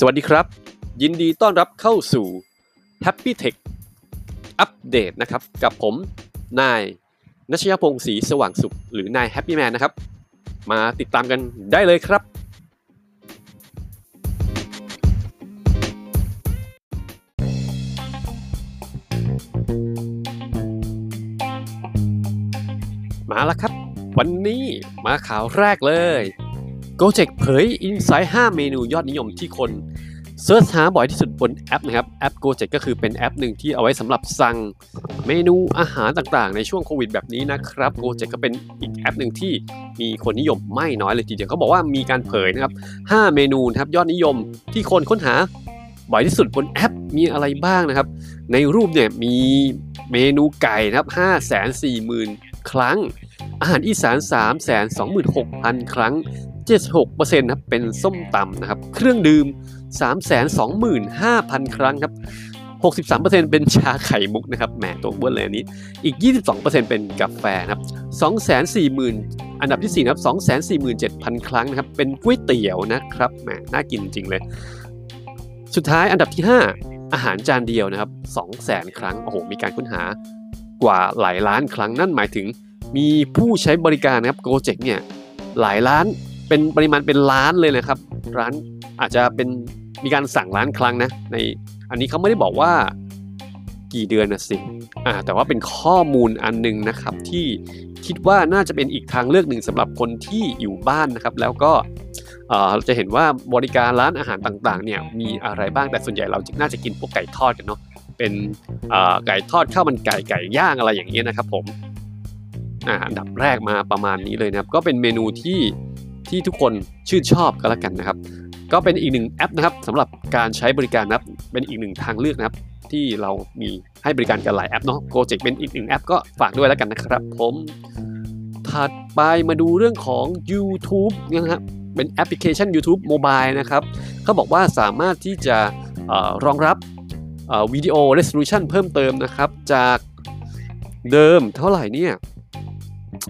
สวัสดีครับ ยินดีต้อนรับเข้าสู่ Happy Tech อัปเดตนะครับ กับผม นายนัชยพงศ์ศรีสว่างสุข หรือนาย Happy Man นะครับ มาติดตามกันได้เลยครับ มาแล้วครับ วันนี้มาข่าวแรกเลย Gojek เผย Insight 5เมนูยอดนิยมที่คน search หาบ่อยที่สุดบนแอปนะครับแอป Gojek ก็คือเป็นแอปหนึ่งที่เอาไว้สำหรับสั่งเมนูอาหารต่างๆ ในช่วงโควิดแบบนี้นะครับ Gojek ก็เป็นอีกแอปหนึ่งที่มีคนนิยมไม่น้อยเลยทีเดียวเขาบอกว่ามีการเผยนะครับ 5 เมนูนะครับยอดนิยมที่คนค้นหาบ่อยที่สุดบนแอปมีอะไรบ้างนะครับ ในรูปเนี่ยมีเมนูไก่นะครับ 540,000 ครั้ง อาหารอีสาน 326,000 ครั้ง 76%นะครับเป็นส้มตำนะครับ เครื่องดื่ม 325,000 ครั้งครับ 63%เป็นชาไข่มุกนะครับ แหมตัวเบิ้ลเลยอันนี้ อีก 22%เป็นกาแฟนะครับ 240,000 อันดับที่ 4 นะครับ 247,000 ครั้งนะครับ เป็นก๋วยเตี๋ยวนะครับ แหม น่ากินจริงเลย สุดท้ายอันดับที่ 5 อาหารจานเดียวนะครับ 200,000 ครั้ง โอ้โห มีการค้นหากว่าหลายล้านครั้ง นั่นหมายถึงมีผู้ใช้บริการนะครับโกเจกเนี่ยหลายล้านเป็นปริมาณเป็นล้านเลยนะครับ ร้านอาจจะเป็น มีการสั่งล้านครั้งนะในอันนี้เขาไม่ได้บอกว่ากี่เดือนนะสิอ่าแต่ว่าเป็นข้อมูลอันหนึงนะครับที่คิดว่าน่าจะเป็นอีกทางเลือกหนึ่งสำหรับคนที่อยู่บ้านนะครับ แล้วก็เราจะเห็นว่าบริการร้านอาหารต่างๆเนี่ยมีอะไรบ้างแต่ส่วนใหญ่เราน่าจะกินพวกไก่ทอดกันเนาะเป็นไก่ทอดข้าวมันไก่ไก่ย่างอะไรอย่างเงี้ยนะครับผมอันดับแรกมาประมาณนี้เลยนะครับ ก็เป็นเมนูที่ที่ทุกคนชื่นชอบกันแล้วกันนะครับ ก็เป็นอีกหนึ่งแอปนะครับสำหรับการใช้บริการนะครับเป็นอีกหนึ่งทางเลือกนะครับ ที่เรามีให้บริการกันหลายแอปเนาะโ o เจกเป็นอีกหนึ่งแอปก็ฝากด้วยแล้วกันนะครับ ผมถัดไปมาดูเรื่องของ YouTube นะครับเป็นแอปพลิเคชัน YouTube Mobile นะครับเขาบอกว่าสามารถที่จะอรองรับวิดีโอ resolution เพิ่มเติมนะครับ จากเดิมเท่าไหร่เนี่ย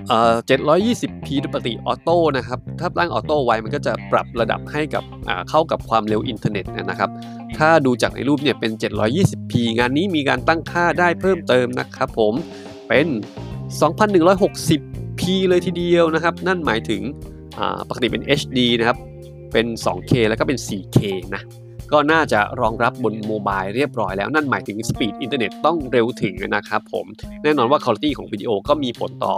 เอ่อ 720p ปกติ auto นะครับ ถ้าตั้ง auto ไว้มันก็จะปรับระดับให้กับเข้ากับความเร็วอินเทอร์เน็ตนะครับ ถ้าดูจากในรูปเนี่ยเป็น 720p งานนี้มีการตั้งค่าได้เพิ่มเติมนะครับผม เป็น 2160p เลยทีเดียวนะครับ นั่นหมายถึงปกติเป็น HD นะครับ เป็น 2K แล้วก็เป็น 4K นะก็น่าจะรองรับบน mobile เรียบร้อยแล้วนั่นหมายถึง speed อินเทอร์เน็ตต้องเร็วถึงนะครับผม แน่นอนว่าคุณภาพของวิดีโอก็มีผลต่อ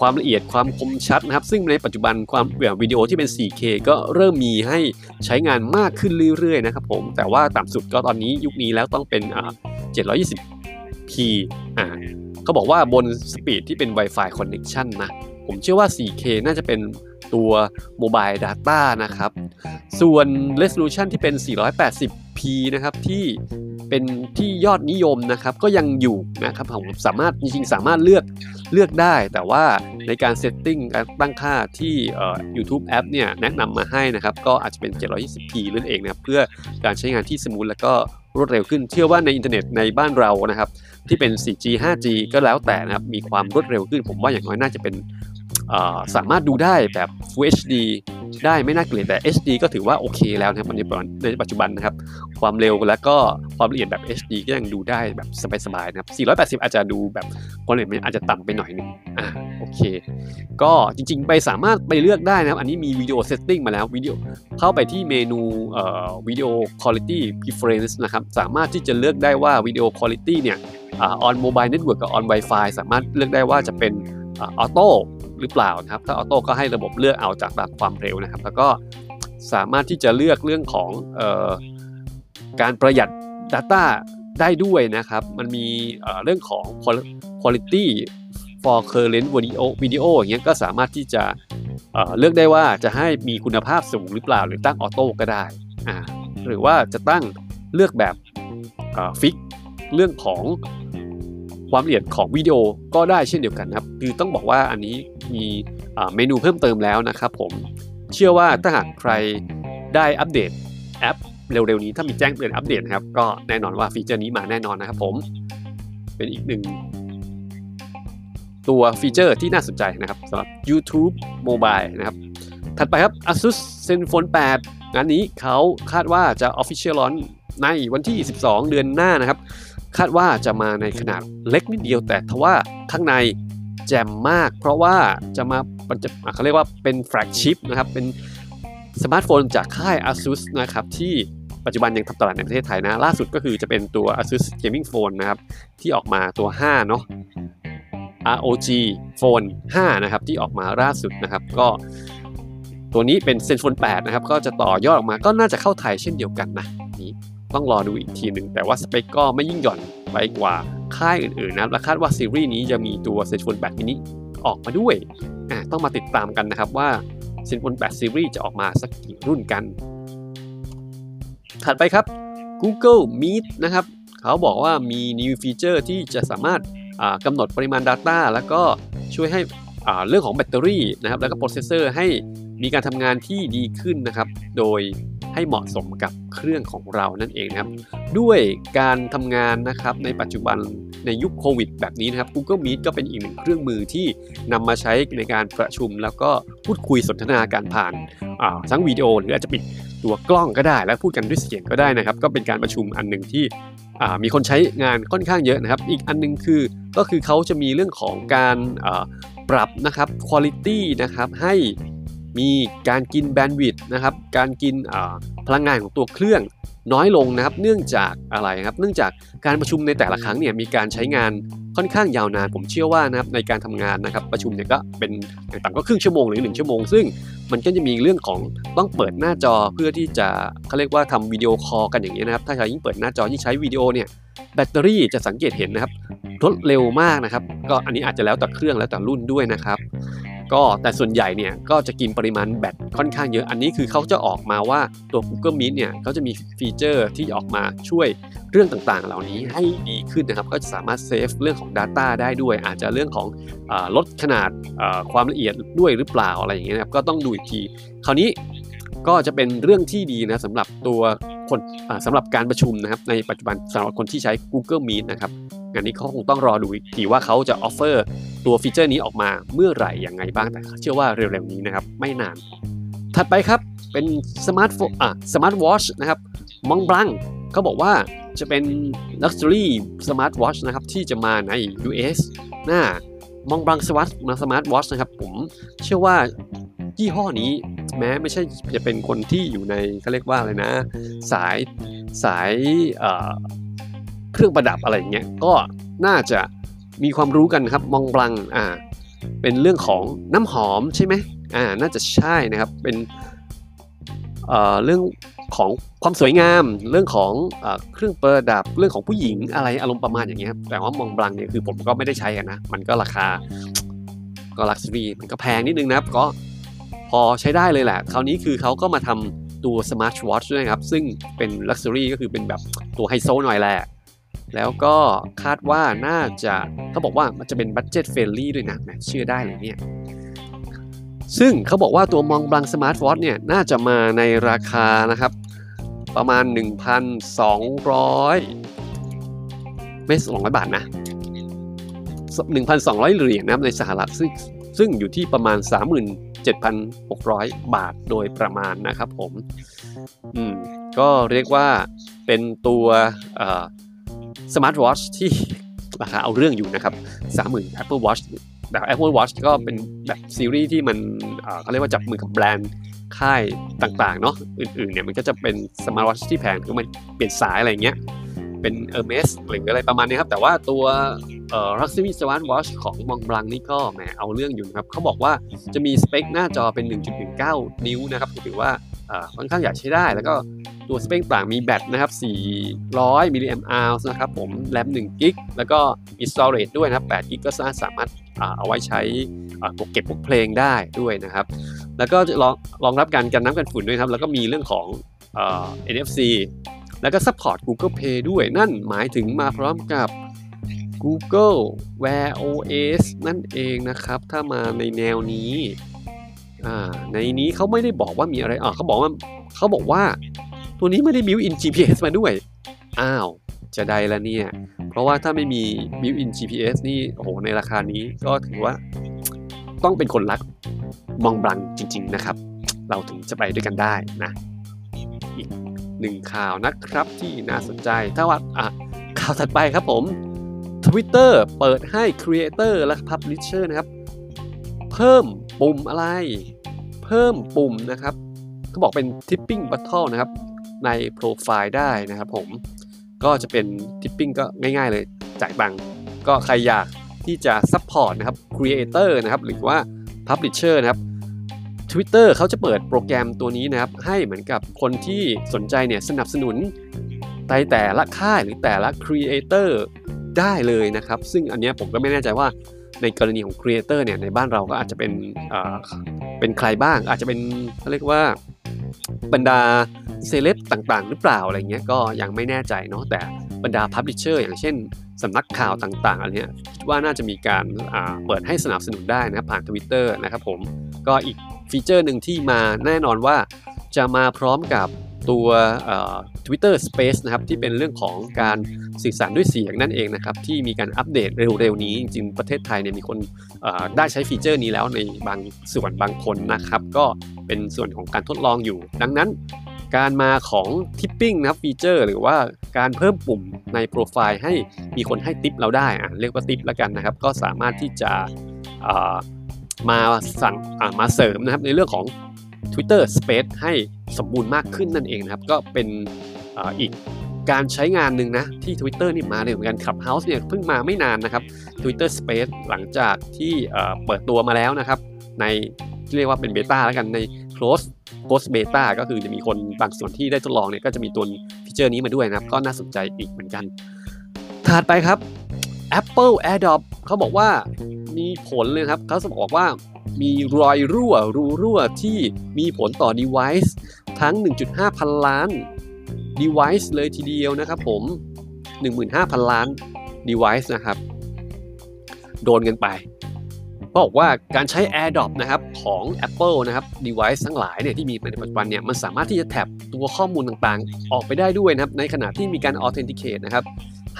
ความละเอียดความคมชัดนะครับ ซึ่งในปัจจุบันความวิดีโอที่เป็น 4K ก็เริ่มมีให้ใช้งานมากขึ้นเรื่อยๆนะครับผม แต่ว่าต่ำสุดก็ตอนนี้ยุคนี้แล้วต้องเป็น 720p อ่าเขาบอกว่าบน speed ที่เป็น Wi-Fi Connection นะ ผมเชื่อว่า 4K น่าจะเป็นตัว Mobile Data นะครับ ส่วน Resolution ที่เป็น P นะครับที่เป็นที่ยอดนิยมนะครับก็ยังอยู่นะครับผมสามารถจริงๆสามารถเลือกเลือกได้ แต่ว่าในการ setting การตั้งค่าที่เอ่อ YouTube App เนี่ยแนะนำมาให้นะครับก็อาจจะเป็น 720p นั่นเองนะครับเพื่อการใช้งานที่ smooth และก็รวดเร็วขึ้น เชื่อว่าในอินเทอร์เน็ตในบ้านเรานะครับที่เป็น 4G 5G ก็แล้วแต่นะครับมีความรวดเร็วขึ้น ผมว่าอย่างน้อยน่าจะเป็นสามารถดูได้แบบ Full HD ได้ไม่น่าเกลียดแต่ HD ก็ถือว่าโอเคแล้วนะครับในปัจจุบันนะครับ ความเร็วและก็ความละเอียดแบบ HD ก็ยังดูได้แบบสบายๆนะครับ 480 อาจจะดูแบบความละเอียดมันอาจจะต่ำไปหน่อยนึงอ่าโอเค ก็จริงๆ ไปสามารถไปเลือกได้นะครับ อันนี้มี video setting มาแล้ววิดีโอเข้าไปที่เมนูเอ่อวิดีโอคุณภาพ preference นะครับ สามารถที่จะเลือกได้ว่าวิดีโอคุณภาพเนี่ย on mobile network กับ on Wi-Fi สามารถเลือกได้ว่าจะเป็น auto หรือเปล่านะครับ ถ้า auto ก็ให้ระบบเลือกเอาจากระดับความเร็วนะครับ แล้วก็สามารถที่จะเลือกเรื่องของออการประหยัด Data ได้ด้วยนะครับ มันมีเรื่องของ quality for current video video อย่างเงี้ยก็สามารถที่จะเเลือกได้ว่าจะให้มีคุณภาพสูงหรือเปล่า หรือตั้ง auto ก็ได้อ่าหรือว่าจะตั้งเลือกแบบ fix เรื่องของความละเอียดของวิดีโอก็ได้เช่นเดียวกันครับ คือต้องบอกว่าอันนี้ มีเมนูเพิ่มเติมแล้วนะครับผมเชื่อว่าถ้าหากใครได้อัปเดตแอปเร็วๆนี้ถ้ามีแจ้งเตือนอัปเดตนะครับก็แน่นอนว่า feature นี้มาแน่นอนนะครับผมเป็นอีกหนึ่งตัวฟีเจอร์ที่น่าสนใจนะครับสำหรับ YouTube Mobile นะครับ ถัดไปครับ ASUS ZenFone 8 งานนี้เขาคาดว่าจะ Official Launch ในวันที่ 12 เดือนหน้านะครับ คาดว่าจะมาในขนาดเล็กนิดเดียวแต่ทว่าข้างใน แจ่มมาก เพราะว่าจะมาจะเขาเรียกว่าเป็น flagship นะครับ เป็นสมาร์ทโฟนจากค่าย ASUS นะครับที่ปัจจุบันยังทำตลาดในประเทศไทยนะ ล่าสุดก็คือจะเป็นตัว ASUS Gaming Phone นะครับ ที่ออกมาตัว 5 เนาะ ROG Phone 5 นะครับ ที่ออกมาล่าสุดนะครับ ก็ตัวนี้เป็น Zenfone 8 นะครับ ก็จะต่อยอดออกมาก็น่าจะเข้าไทยเช่นเดียวกันนะนี่ต้องรอดูอีกทีหนึ่งแต่ว่าสเปคก็ไม่ยิ่งหย่อน ไปกว่าค่ายอื่นๆนะและคาดว่าซีรีส์นี้จะมีตัว Zenfone 8 mini ออกมาด้วยต้องมาติดตามกันนะครับว่า Zenfone 8 Series จะออกมาสักกี่รุ่นกัน ถัดไปครับ Google Meet นะครับ เขาบอกว่ามี new feature ที่จะสามารถกำหนดปริมาณ Data แล้วก็ช่วยให้เรื่องของแบตเตอรี่นะครับแล้วก็โปรเซสเซอร์ให้มีการทำงานที่ดีขึ้นนะครับ โดย ให้เหมาะสมกับเครื่องของเรานั่นเองนะครับ ด้วยการทำงานนะครับในปัจจุบันในยุคโควิดแบบนี้นะครับ Google Meet ก็เป็นอีกหนึ่งเครื่องมือที่นำมาใช้ในการประชุม แล้วก็พูดคุยสนทนาการผ่านทั้งวิดีโอ หรืออาจจะปิดตัวกล้องก็ได้ และพูดกันด้วยเสียงก็ได้นะครับ ก็เป็นการประชุมอันหนึ่งที่มีคนใช้งานค่อนข้างเยอะนะครับ อีกอันนึงคือก็คือเขาจะมีเรื่องของการปรับนะครับคุณภาพนะครับให้ มีการกินแบนด์วิดต์นะครับการกินพลังงานของตัวเครื่องน้อยลงนะครับเนื่องจากอะไรครับเนื่องจากการประชุมในแต่ละครั้งเนี่ยมีการใช้งานค่อนข้างยาวนาน ผมเชื่อว่านะครับในการทำงานนะครับประชุมเนี่ยก็เป็นอย่างต่ำก็ครึ่งชั่วโมงหรือ 1 ชั่วโมง ซึ่งมันก็จะมีเรื่องของต้องเปิดหน้าจอเพื่อที่จะเขาเรียกว่าทำวิดีโอคอลกันอย่างนี้นะครับถ้าใครยิ่งเปิดหน้าจอยิ่งใช้วิดีโอเนี่ยแบตเตอรี่จะสังเกตเห็นนะครับลดเร็วมากนะครับ ก็อันนี้อาจจะแล้วแต่เครื่องแล้วแต่รุ่นด้วยนะครับ ก็แต่ส่วนใหญ่เนี่ยก็จะกินปริมาณแบตค่อนข้างเยอะ อันนี้คือเขาจะออกมาว่าตัว Google Meet เนี่ยเขาจะมีฟีเจอร์ที่ออกมาช่วยเรื่องต่างๆ เหล่านี้ให้ดีขึ้นนะครับ ก็จะสามารถเซฟเรื่องของ Data ได้ด้วย อาจจะเรื่องของอลดขนาดความละเอียดด้วยหรือเปล่าอะไรอย่างเงี้ยนะครับก็ต้องดูอีกที คราวนี้ก็จะเป็นเรื่องที่ดีนะสำหรับตัวคนสำหรับการประชุมนะครับ ในปัจจุบันสำหรับคนที่ใช้ Google Meet นะครับงานนี้เขาคงต้องรอดูอีกทีว่าเขาจะ offer ตัวฟีเจอร์นี้ออกมาเมื่อไหร่ยังไงบ้างแต่เชื่อว่าเร็วๆนี้นะครับไม่นาน ถัดไปครับเป็นสมาร์ทโฟนอะสมาร์ทวอชนะครับ Montblanc เขาบอกว่าจะเป็น Luxury Smart Watch นะครับที่จะมาใน US นะ Montblanc สมาสมาร์ทวอชนะครับผมเชื่อว่ายี่ห้อนี้แม้ไม่ใช่จะเป็นคนที่อยู่ในเขาเรียกว่าอะไรนะ สายสายเครื่องประดับอะไรอย่างเงี้ยก็น่าจะ มีความรู้กันครับ Montblanc อ่าเป็นเรื่องของน้ำหอมใช่ไหมอ่าน่าจะใช่นะครับเป็นเอ่อเรื่องของความสวยงาม เรื่องของเอเครื่องประดับเรื่องของผู้หญิงอะไรอารมณ์ประมาณอย่างเงี้ยแต่ว่ามองบลังเนี่ยคือผมก็ไม่ได้ใช้กันนะมันก็ราคาก็ลักซ์รีมันก็แพงนิดนึงนะครับก็พอใช้ได้เลยแหละ คราวนี้คือเขาก็มาทำตัว Smart Watch ด้วยครับ ซึ่งเป็น Luxury ก็คือเป็นแบบตัวไฮโซหน่อยแหละ แล้วก็คาดว่าน่าจะเขาบอกว่ามันจะเป็น budget friendly ด้วยนะแหมเชื่อได้เลยเนี่ย ซึ่งเขาบอกว่าตัว Montblanc สมาร์ทวอชเนี่ย น่าจะมาในราคานะครับ ประมาณ 1,200 ไม่200 บาทนะ 1,200 เหรียญนะในสหรัฐซึ่งซึ่งอยู่ที่ประมาณ 37,600 บาทโดยประมาณนะครับผม อืม ก็เรียกว่าเป็นตัว สมาร์ทวอชที่ราคาเอาเรื่องอยู่นะครับ30,000 Apple Watch แต่ Apple Watch ก็เป็นแบบซีรีส์ที่มันเขาเรียกว่าจับมือกับแบรนด์ค่ายต่างๆเนาะอื่นๆเนี่ยมันก็จะเป็นสมาร์ทวอชที่แพงคือมันเปลี่ยนสายอะไรเงี้ยเป็น Hermes หรืออะไรประมาณนี้ครับ แต่ว่าตัวเอ่อ Luxury Smart Watch ของ Montblanc นี่ก็แหมเอาเรื่องอยู่นะครับเขาบอกว่าจะมีสเปคหน้าจอเป็น 1.19 นิ้วนะครับถือว่าค่อนข้างอยากใช้ได้ แล้วก็ ตัวสเปคต่างมีแบตนะครับ 400มิลลิแอมป์อร์นะครับผมแรม1กิกแล้วก็มี storage ด้วยนะครับ8กิกก็สามารถเอาไว้ใช้เก็บพวกเพลงได้ด้วยนะครับ แล้วก็รองรองรับการกันน้ำกันฝุ่นด้วยครับ แล้วก็มีเรื่องของ NFC แล้วก็ support Google Pay ด้วยนั่นหมายถึงมาพร้อมกับ Google Wear OS นั่นเองนะครับ ถ้ามาในแนวนี้ ในนี้เขาไม่ได้บอกว่ามีอะไรอ่าเขาบอกว่าเขาบอกว่า ตัวนี้ไม่ได้ built in GPS มาด้วย อ้าว จะได้ละเนี่ย เพราะว่าถ้าไม่มี built in GPS นี่ โอ้โห ในราคานี้ก็ถือว่าต้องเป็นคนรักมองบลังจริง ๆ นะครับ เราถึงจะไปด้วยกันได้นะ อีกหนึ่งข่าวนะครับที่น่าสนใจ ถ้าว่าอะข่าวถัดไปครับผม Twitter เปิดให้ Creator และ Publisher นะครับ เพิ่มปุ่มอะไร เพิ่มปุ่มนะครับเขาบอกเป็น Tipping Bottle นะครับ ในโปรไฟล์ได้นะครับผมก็จะเป็น Tipping ก็ง่ายๆเลยจ่ายตังค์ก็ใครอยากที่จะ Support นะครับ Creator นะครับหรือว่า Publisher นะครับ Twitter เขาจะเปิดโปรแกรมตัวนี้นะครับ ให้เหมือนกับคนที่สนใจเนี่ยสนับสนุนในแต่ละค่ายหรือแต่ละ Creator ได้เลยนะครับ ซึ่งอันนี้ผมก็ไม่แน่ใจว่าในกรณีของ Creator เนี่ยในบ้านเราก็อาจจะเป็นเป็นใครบ้างอาจจะเป็นเขาเรียกว่า บรรดาเซเลบต่างๆ หรือเปล่าอะไรเงี้ยก็ยังไม่แน่ใจเนาะแต่บรรดา publisher อย่างเช่นสำนักข่าวต่างๆอะไรเนี้ยคิดว่าน่าจะมีการเปิดให้สนับสนุนได้นะครับผ่าน Twitter นะครับผมก็อีกฟีเจอร์หนึ่งที่มาแน่นอนว่าจะมาพร้อมกับ ตัว Twitter Space นะครับที่เป็นเรื่องของการสื่อสารด้วยเสียงนั่นเองนะครับที่มีการอัปเดตเร็วๆนี้จริงๆประเทศไทยเนี่ยมีคนได้ใช้ฟีเจอร์นี้แล้วในบางส่วนบางคนนะครับก็เป็นส่วนของการทดลองอยู่ ดังนั้นการมาของ tipping นะครับฟีเจอร์ หรือว่าการเพิ่มปุ่มในโปรไฟล์ให้มีคนให้ติปเราได้อะเรียกว่าติปแล้วกันนะครับ ก็สามารถที่จะมาส่งมาเสริมนะครับในเรื่องของ Twitter Space ให้สมบูรณ์มากขึ้นนั่นเองนะครับ ก็เป็นอีกการใช้งานหนึ่งนะ ที่ Twitter นี่มาเร็วเหมือนกัน Clubhouse เนี่ยเพิ่งมาไม่นานนะครับ Twitter Space หลังจากที่เปิดตัวมาแล้วนะครับ ในที่เรียกว่าเป็น beta แล้วกันใน close close beta ก็คือจะมีคนบางส่วนที่ได้ทดลองเนี่ยก็จะมีตัวฟีเจอร์นี้มาด้วยนะครับ ก็น่าสนใจอีกเหมือนกัน ถัดไปครับ Apple AirDrop เขาบอกว่า ผลเลยครับเขาบอกว่ามีรอยรั่วรูรั่วที่มีผลต่อ device ทั้ง 1.5 พันล้าน device เลยทีเดียวนะครับผม 15,000 ล้าน device นะครับ โดนกันไปบอกว่าการใช้ AirDrop นะครับของ Apple นะครับ device ทั้งหลายเนี่ยที่มีในปัจจุบันเนี่ยมันสามารถที่จะแท็บตัวข้อมูลต่างๆ ออกไปได้ด้วยนะครับ ในขณะที่มีการ authenticate นะครับ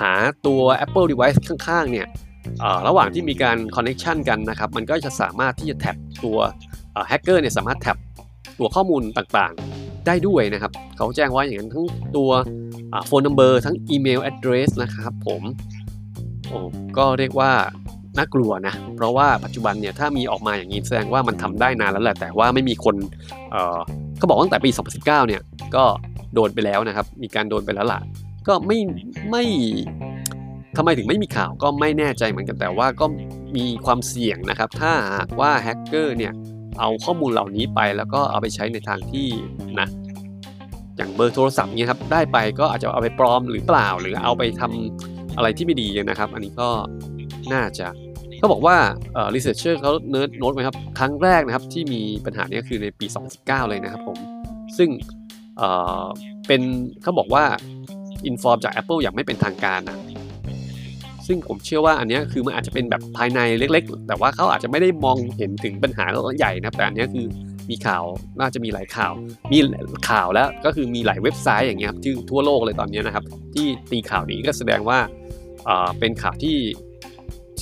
หาตัว Apple device ข้างๆ เนี่ย ระหว่างที่มีการ connection กันนะครับมันก็จะสามารถที่จะแท็บตัวแฮกเกอร์เนี่ยสามารถแท็บตัวข้อมูลต่างๆได้ด้วยนะครับเขาแจ้งว่าอย่างนั้นทั้งตัวโฟนนัมเบอร์ทั้งอีเมล address นะครับผมโอ้ก็เรียกว่าน่ากลัวนะ เพราะว่าปัจจุบันเนี่ยถ้ามีออกมาอย่างนี้แสดงว่ามันทำได้นานแล้วแหละแต่ว่าไม่มีคนเเขาบอกตั้งแต่ปี 2019 เนี่ยก็โดนไปแล้วนะครับ มีการโดนไปแล้วล่ะก็ไม่ไม่ ทำไมถึงไม่มีข่าวก็ไม่แน่ใจเหมือนกันแต่ว่าก็มีความเสี่ยงนะครับ ถ้าหากว่าแฮกเกอร์เนี่ยเอาข้อมูลเหล่านี้ไปแล้วก็เอาไปใช้ในทางที่นะอย่างเบอร์โทรศัพท์เนี่ยครับได้ไปก็อาจจะเอาไปปลอมหรือเปล่า หรือเอาไปทำอะไรที่ไม่ดีนะครับ อันนี้ก็น่าจะก็บอกว่าเอ่อ researcher เขา note note ไว้ครับครั้งแรกนะครับที่มีปัญหานี้คือในปี 2019 เลยนะครับผมซึ่งเอ่อเป็นเขาบอกว่าอินฟอร์มจาก Apple อย่างไม่เป็นทางการนะ ซึ่งผมเชื่อว่าอันนี้คือมันอาจจะเป็นแบบภายในเล็ก ๆ แต่ว่าเขาอาจจะไม่ได้มองเห็นถึงปัญหาใหญ่นะแต่อันนี้คือมีข่าวน่าจะมีหลายข่าว มีข่าวแล้วก็คือมีหลายเว็บไซต์อย่างเงี้ยครับที่ทั่วโลกเลยตอนนี้นะครับ ที่ตีข่าวนี้ก็แสดงว่าเอ่อเป็นข่าวที่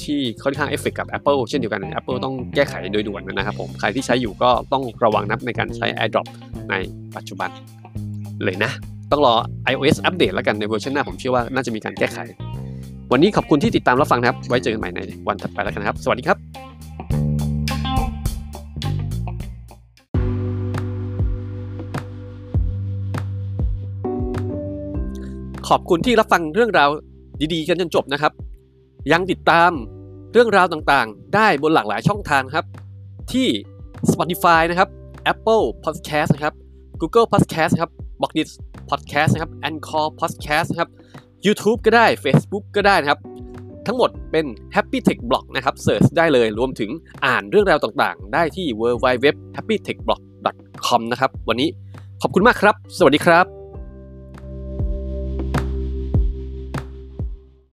ที่ค่อนข้างเอฟเฟกกับ Apple เช่นเดียวกัน Apple ต้องแก้ไขโดยด่วนนะครับผม ใครที่ใช้อยู่ก็ต้องระวังนับในการใช้ AirDrop ในปัจจุบันเลยนะ ต้องรอ iOS อัปเดตแล้วกันในเวอร์ชันหน้าผมเชื่อว่าน่าจะมีการแก้ไข วันนี้ขอบคุณที่ติดตามรับฟังนะครับ ไว้เจอกันใหม่ในวันถัดไปแล้วกันครับ สวัสดีครับขอบคุณที่รับฟังเรื่องราวดีๆ กันจนจบนะครับ ยังติดตามเรื่องราวต่างๆ ได้บนหลากหลายช่องทางครับ ที่ Spotify นะครับ Apple Podcast นะครับ Google Podcast นะครับ b o x d i t Podcast นะครับ Anchor Podcast นะครับ YouTube ก็ได้ Facebook ก็ได้นะครับ ทั้งหมดเป็น Happy Tech Blog นะครับเสิร์ชได้เลยรวมถึงอ่านเรื่องราวต่างๆ ได้ที่ www.happytechblog.com นะครับ วันนี้ขอบคุณมากครับ สวัสดีครับ